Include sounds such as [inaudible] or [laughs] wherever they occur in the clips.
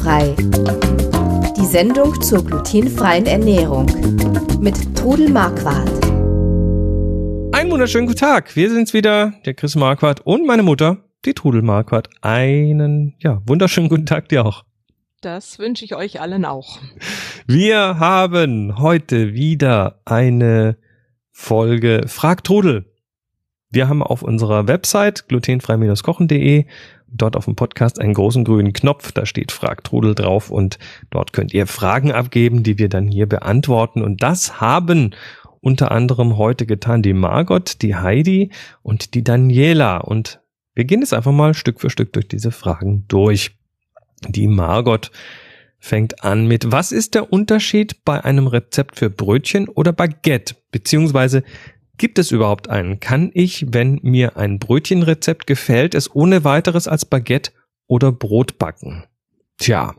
Glutenfrei. Die Sendung zur glutenfreien Ernährung mit Trudel Marquardt. Einen wunderschönen guten Tag. Wir sind's wieder, der Chris Marquardt und meine Mutter, die Trudel Marquardt. Einen, ja, wunderschönen guten Tag dir auch. Das wünsche ich euch allen auch. Wir haben heute wieder eine Folge Frag Trudel. Wir haben auf unserer Website glutenfrei-kochen.de dort auf dem Podcast einen großen grünen Knopf, da steht Frag Trudel drauf und dort könnt ihr Fragen abgeben, die wir dann hier beantworten und das haben unter anderem heute getan die Margot, die Heidi und die Daniela und wir gehen jetzt einfach mal Stück für Stück durch diese Fragen durch. Die Margot fängt an mit, was ist der Unterschied bei einem Rezept für Brötchen oder Baguette? Beziehungsweise Gibt es überhaupt einen? Kann ich, wenn mir ein Brötchenrezept gefällt, es ohne weiteres als Baguette oder Brot backen? Tja,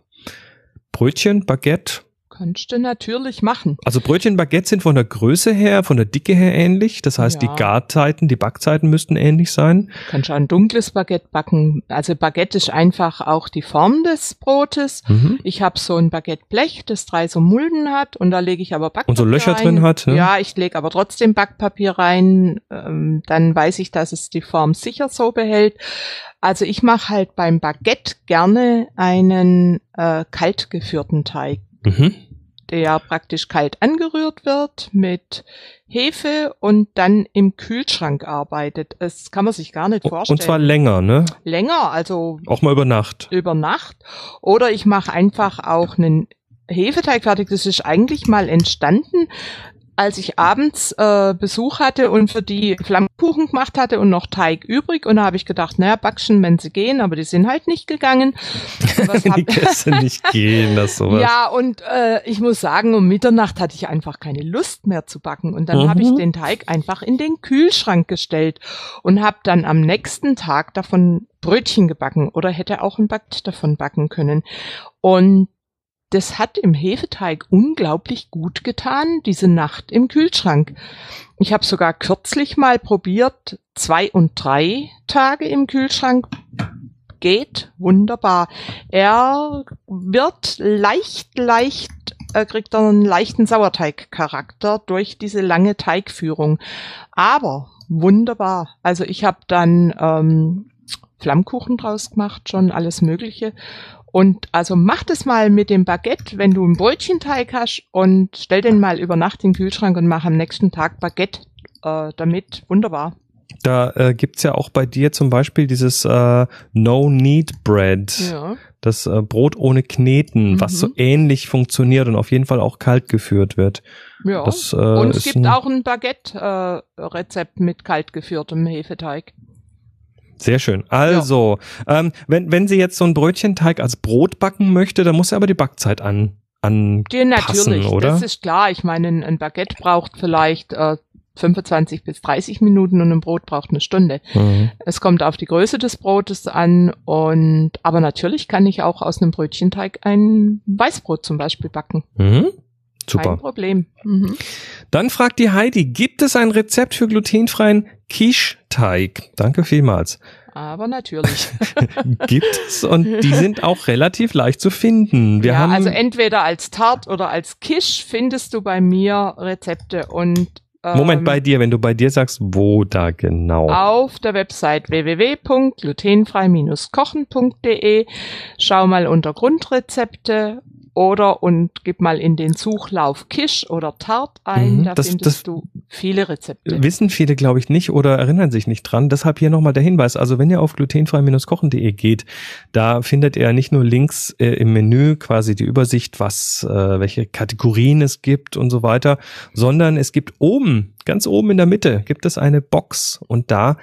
Brötchen, Baguette, Könntest du natürlich machen. Also Brötchen Baguette sind von der Größe her, von der Dicke her ähnlich. Das heißt, ja. die Garzeiten, die Backzeiten müssten ähnlich sein. Du kannst ein dunkles Baguette backen. Also Baguette ist einfach auch die Form des Brotes. Mhm. Ich habe so ein Baguetteblech, das drei so Mulden hat und da lege ich aber Backpapier Und so Löcher rein. drin hat. Ne? Ja, ich lege aber trotzdem Backpapier rein. Ähm, dann weiß ich, dass es die Form sicher so behält. Also ich mache halt beim Baguette gerne einen äh, kalt geführten Teig. Mhm. Der praktisch kalt angerührt wird mit Hefe und dann im Kühlschrank arbeitet. Das kann man sich gar nicht vorstellen. Und zwar länger, ne? Länger, also. Auch mal über Nacht. Über Nacht. Oder ich mache einfach auch einen Hefeteig fertig. Das ist eigentlich mal entstanden als ich abends äh, Besuch hatte und für die Flammkuchen gemacht hatte und noch Teig übrig. Und da habe ich gedacht, naja, backschen, wenn sie gehen, aber die sind halt nicht gegangen. [laughs] die Gäste nicht gehen, das sowas. Ja, und äh, ich muss sagen, um Mitternacht hatte ich einfach keine Lust mehr zu backen. Und dann mhm. habe ich den Teig einfach in den Kühlschrank gestellt und habe dann am nächsten Tag davon Brötchen gebacken oder hätte auch ein Back davon backen können. Und das hat im Hefeteig unglaublich gut getan, diese Nacht im Kühlschrank. Ich habe sogar kürzlich mal probiert, zwei und drei Tage im Kühlschrank. Geht wunderbar. Er wird leicht, leicht, er kriegt einen leichten Sauerteigcharakter durch diese lange Teigführung. Aber wunderbar. Also ich habe dann ähm, Flammkuchen draus gemacht, schon alles Mögliche. Und also mach das mal mit dem Baguette, wenn du einen Brötchenteig hast und stell den mal über Nacht in den Kühlschrank und mach am nächsten Tag Baguette äh, damit. Wunderbar. Da äh, gibt's ja auch bei dir zum Beispiel dieses äh, No-Knead-Bread. Ja. Das äh, Brot ohne Kneten, mhm. was so ähnlich funktioniert und auf jeden Fall auch kalt geführt wird. Ja. Das, äh, und es gibt ein auch ein Baguette-Rezept äh, mit kalt geführtem Hefeteig. Sehr schön. Also, ja. ähm, wenn, wenn sie jetzt so ein Brötchenteig als Brot backen möchte, dann muss sie aber die Backzeit an, anpassen, ja, natürlich, oder? Das ist klar. Ich meine, ein, ein Baguette braucht vielleicht äh, 25 bis 30 Minuten und ein Brot braucht eine Stunde. Mhm. Es kommt auf die Größe des Brotes an und aber natürlich kann ich auch aus einem Brötchenteig ein Weißbrot zum Beispiel backen. Mhm. Super. Kein Problem. Mhm. Dann fragt die Heidi, gibt es ein Rezept für glutenfreien Quiche-Teig? Danke vielmals. Aber natürlich. [laughs] gibt es und die sind auch relativ leicht zu finden. Wir ja, haben also entweder als Tart oder als Quiche findest du bei mir Rezepte und Moment, ähm, bei dir, wenn du bei dir sagst, wo da genau? Auf der Website www.glutenfrei-kochen.de. Schau mal unter Grundrezepte oder und gib mal in den Suchlauf Kisch oder Tart ein, mhm, da das, findest das du viele Rezepte. Wissen viele, glaube ich, nicht oder erinnern sich nicht dran. Deshalb hier nochmal der Hinweis. Also wenn ihr auf glutenfrei-kochen.de geht, da findet ihr nicht nur Links äh, im Menü, quasi die Übersicht, was, äh, welche Kategorien es gibt und so weiter, sondern es gibt oben, ganz oben in der Mitte, gibt es eine Box und da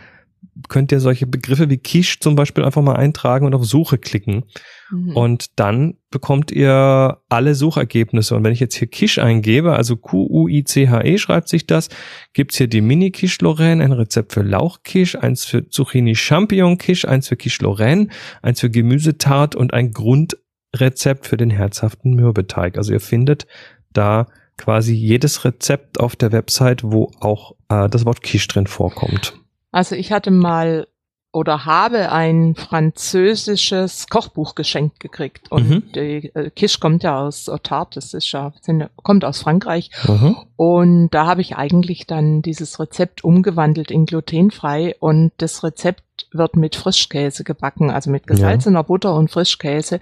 könnt ihr solche Begriffe wie Quiche zum Beispiel einfach mal eintragen und auf Suche klicken. Mhm. Und dann bekommt ihr alle Suchergebnisse. Und wenn ich jetzt hier Quiche eingebe, also Q-U-I-C-H-E schreibt sich das, gibt's hier die Mini-Quiche Lorraine, ein Rezept für Lauchquiche, eins für Zucchini Champignon Quiche, eins für Quiche Lorraine, eins für Gemüsetart und ein Grundrezept für den herzhaften Mürbeteig. Also ihr findet da quasi jedes Rezept auf der Website, wo auch äh, das Wort Quiche drin vorkommt. Also ich hatte mal oder habe ein französisches Kochbuch geschenkt gekriegt. Und mhm. die äh, Kisch kommt ja aus Otard, das ist ja, sind, kommt aus Frankreich. Mhm. Und da habe ich eigentlich dann dieses Rezept umgewandelt in glutenfrei und das Rezept wird mit Frischkäse gebacken, also mit gesalzener ja. Butter und Frischkäse.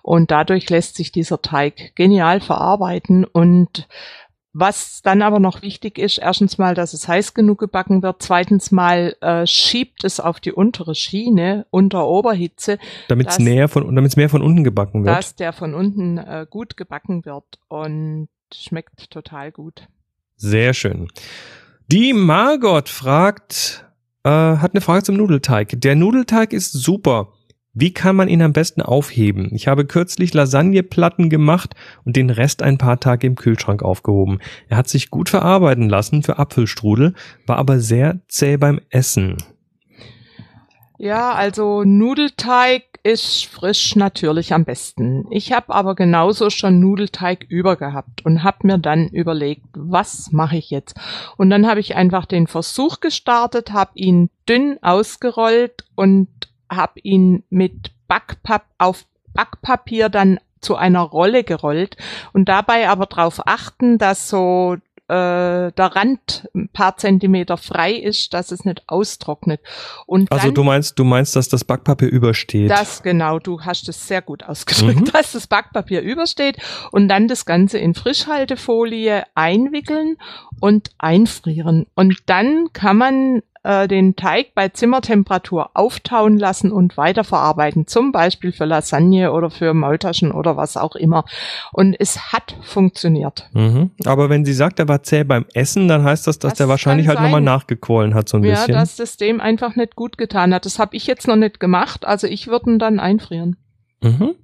Und dadurch lässt sich dieser Teig genial verarbeiten und was dann aber noch wichtig ist, erstens mal, dass es heiß genug gebacken wird, zweitens mal äh, schiebt es auf die untere Schiene unter Oberhitze. Damit es mehr von unten gebacken wird. Dass der von unten äh, gut gebacken wird und schmeckt total gut. Sehr schön. Die Margot fragt, äh, hat eine Frage zum Nudelteig. Der Nudelteig ist super. Wie kann man ihn am besten aufheben? Ich habe kürzlich Lasagneplatten gemacht und den Rest ein paar Tage im Kühlschrank aufgehoben. Er hat sich gut verarbeiten lassen für Apfelstrudel, war aber sehr zäh beim Essen. Ja, also Nudelteig ist frisch natürlich am besten. Ich habe aber genauso schon Nudelteig über gehabt und habe mir dann überlegt, was mache ich jetzt? Und dann habe ich einfach den Versuch gestartet, habe ihn dünn ausgerollt und habe ihn mit Backpap auf Backpapier dann zu einer Rolle gerollt und dabei aber darauf achten, dass so äh, der Rand ein paar Zentimeter frei ist, dass es nicht austrocknet. Und also du meinst, du meinst, dass das Backpapier übersteht? Das genau, du hast es sehr gut ausgedrückt, mhm. dass das Backpapier übersteht und dann das Ganze in Frischhaltefolie einwickeln und einfrieren. Und dann kann man äh, den Teig bei Zimmertemperatur auftauen lassen und weiterverarbeiten, zum Beispiel für Lasagne oder für Maultaschen oder was auch immer. Und es hat funktioniert. Mhm. Aber wenn sie sagt, er war zäh beim Essen, dann heißt das, dass das der wahrscheinlich halt nochmal nachgequollen hat, so ein ja, bisschen. Ja, dass das dem einfach nicht gut getan hat. Das habe ich jetzt noch nicht gemacht, also ich würde ihn dann einfrieren. Mhm.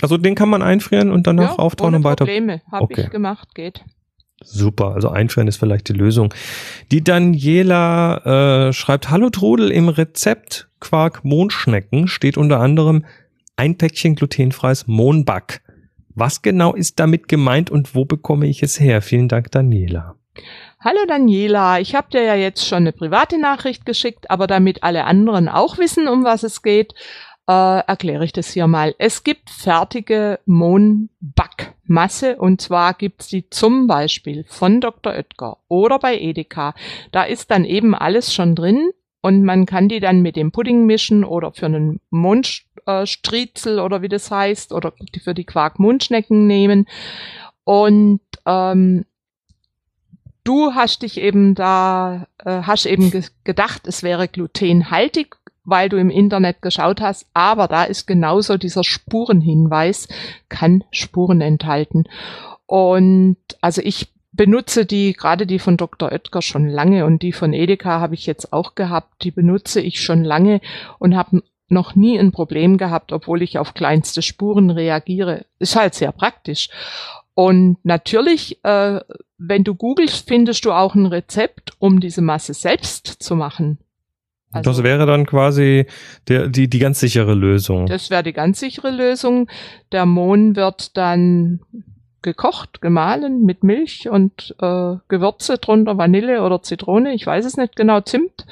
Also den kann man einfrieren und danach ja, auftauen und weiter. Probleme, habe okay. ich gemacht, geht. Super, also einfrieren ist vielleicht die Lösung. Die Daniela äh, schreibt, Hallo Trudel, im Rezept Quark Mondschnecken steht unter anderem ein Päckchen glutenfreies Mohnback. Was genau ist damit gemeint und wo bekomme ich es her? Vielen Dank, Daniela. Hallo Daniela, ich habe dir ja jetzt schon eine private Nachricht geschickt, aber damit alle anderen auch wissen, um was es geht, äh, erkläre ich das hier mal. Es gibt fertige Mohnbackmasse und zwar gibt's die zum Beispiel von Dr. Oetker oder bei Edeka. Da ist dann eben alles schon drin und man kann die dann mit dem Pudding mischen oder für einen Mondstriezel oder wie das heißt oder für die Quark-Mondschnecken nehmen. Und ähm, du hast dich eben da, äh, hast eben ge gedacht, es wäre glutenhaltig weil du im Internet geschaut hast, aber da ist genauso dieser Spurenhinweis, kann Spuren enthalten. Und also ich benutze die, gerade die von Dr. Oetker schon lange und die von Edeka habe ich jetzt auch gehabt, die benutze ich schon lange und habe noch nie ein Problem gehabt, obwohl ich auf kleinste Spuren reagiere. Ist halt sehr praktisch. Und natürlich, äh, wenn du googelst, findest du auch ein Rezept, um diese Masse selbst zu machen. Also, das wäre dann quasi der, die, die ganz sichere Lösung. Das wäre die ganz sichere Lösung. Der Mohn wird dann gekocht, gemahlen mit Milch und äh, Gewürze drunter, Vanille oder Zitrone, ich weiß es nicht genau, Zimt.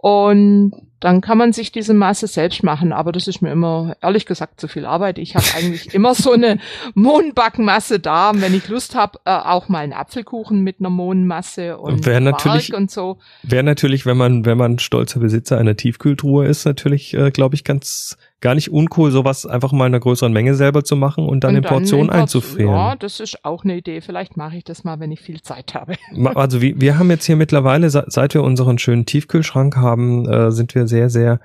Und dann kann man sich diese Masse selbst machen. Aber das ist mir immer, ehrlich gesagt, zu viel Arbeit. Ich habe eigentlich [laughs] immer so eine Mohnbackmasse da. Und wenn ich Lust habe, äh, auch mal einen Apfelkuchen mit einer Mohnmasse und wäre natürlich und so. Wäre natürlich, wenn man, wenn man stolzer Besitzer einer Tiefkühltruhe ist, natürlich, äh, glaube ich, ganz gar nicht uncool, sowas einfach mal in einer größeren Menge selber zu machen und dann und in Portionen einzufrieren. Ja, das ist auch eine Idee. Vielleicht mache ich das mal, wenn ich viel Zeit habe. [laughs] Also wir, wir haben jetzt hier mittlerweile, seit wir unseren schönen Tiefkühlschrank haben, äh, sind wir sehr, sehr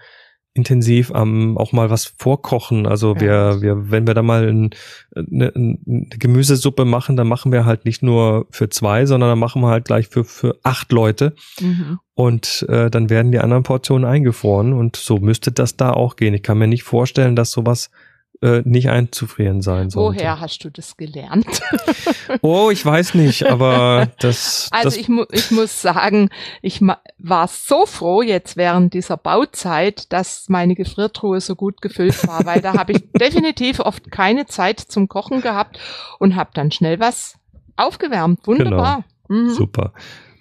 intensiv am auch mal was vorkochen. Also ja. wir, wir, wenn wir da mal ein, eine, eine Gemüsesuppe machen, dann machen wir halt nicht nur für zwei, sondern dann machen wir halt gleich für, für acht Leute. Mhm. Und äh, dann werden die anderen Portionen eingefroren und so müsste das da auch gehen. Ich kann mir nicht vorstellen, dass sowas äh, nicht einzufrieren sein sollte. Woher hast du das gelernt? [laughs] [laughs] oh, ich weiß nicht, aber das. Also das ich, mu ich muss sagen, ich war so froh jetzt während dieser Bauzeit, dass meine Gefriertruhe so gut gefüllt war, weil da habe ich [laughs] definitiv oft keine Zeit zum Kochen gehabt und habe dann schnell was aufgewärmt. Wunderbar. Genau. Mhm. Super.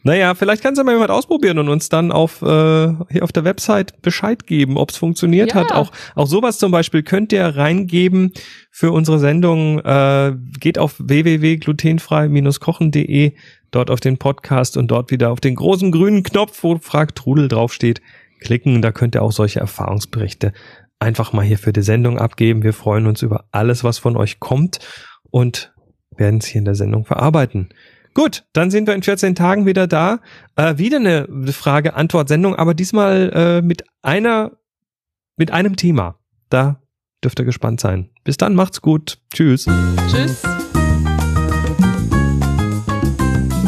Naja, vielleicht kannst du mal jemand ausprobieren und uns dann auf, äh, hier auf der Website Bescheid geben, ob es funktioniert Ja. hat. Auch, auch sowas zum Beispiel könnt ihr reingeben für unsere Sendung. Äh, geht auf www.glutenfrei-kochen.de, dort auf den Podcast und dort wieder auf den großen grünen Knopf, wo Frag Trudel draufsteht, klicken. Da könnt ihr auch solche Erfahrungsberichte einfach mal hier für die Sendung abgeben. Wir freuen uns über alles, was von euch kommt und werden es hier in der Sendung verarbeiten. Gut, dann sind wir in 14 Tagen wieder da. Äh, wieder eine Frage-Antwort-Sendung, aber diesmal äh, mit einer, mit einem Thema. Da dürft ihr gespannt sein. Bis dann, macht's gut. Tschüss. Tschüss.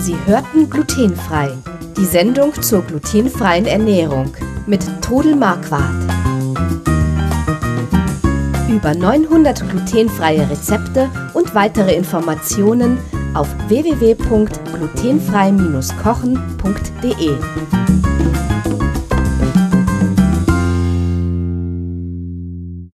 Sie hörten glutenfrei. Die Sendung zur glutenfreien Ernährung mit Todel Marquardt. Über 900 glutenfreie Rezepte und weitere Informationen auf www.glutenfrei-kochen.de.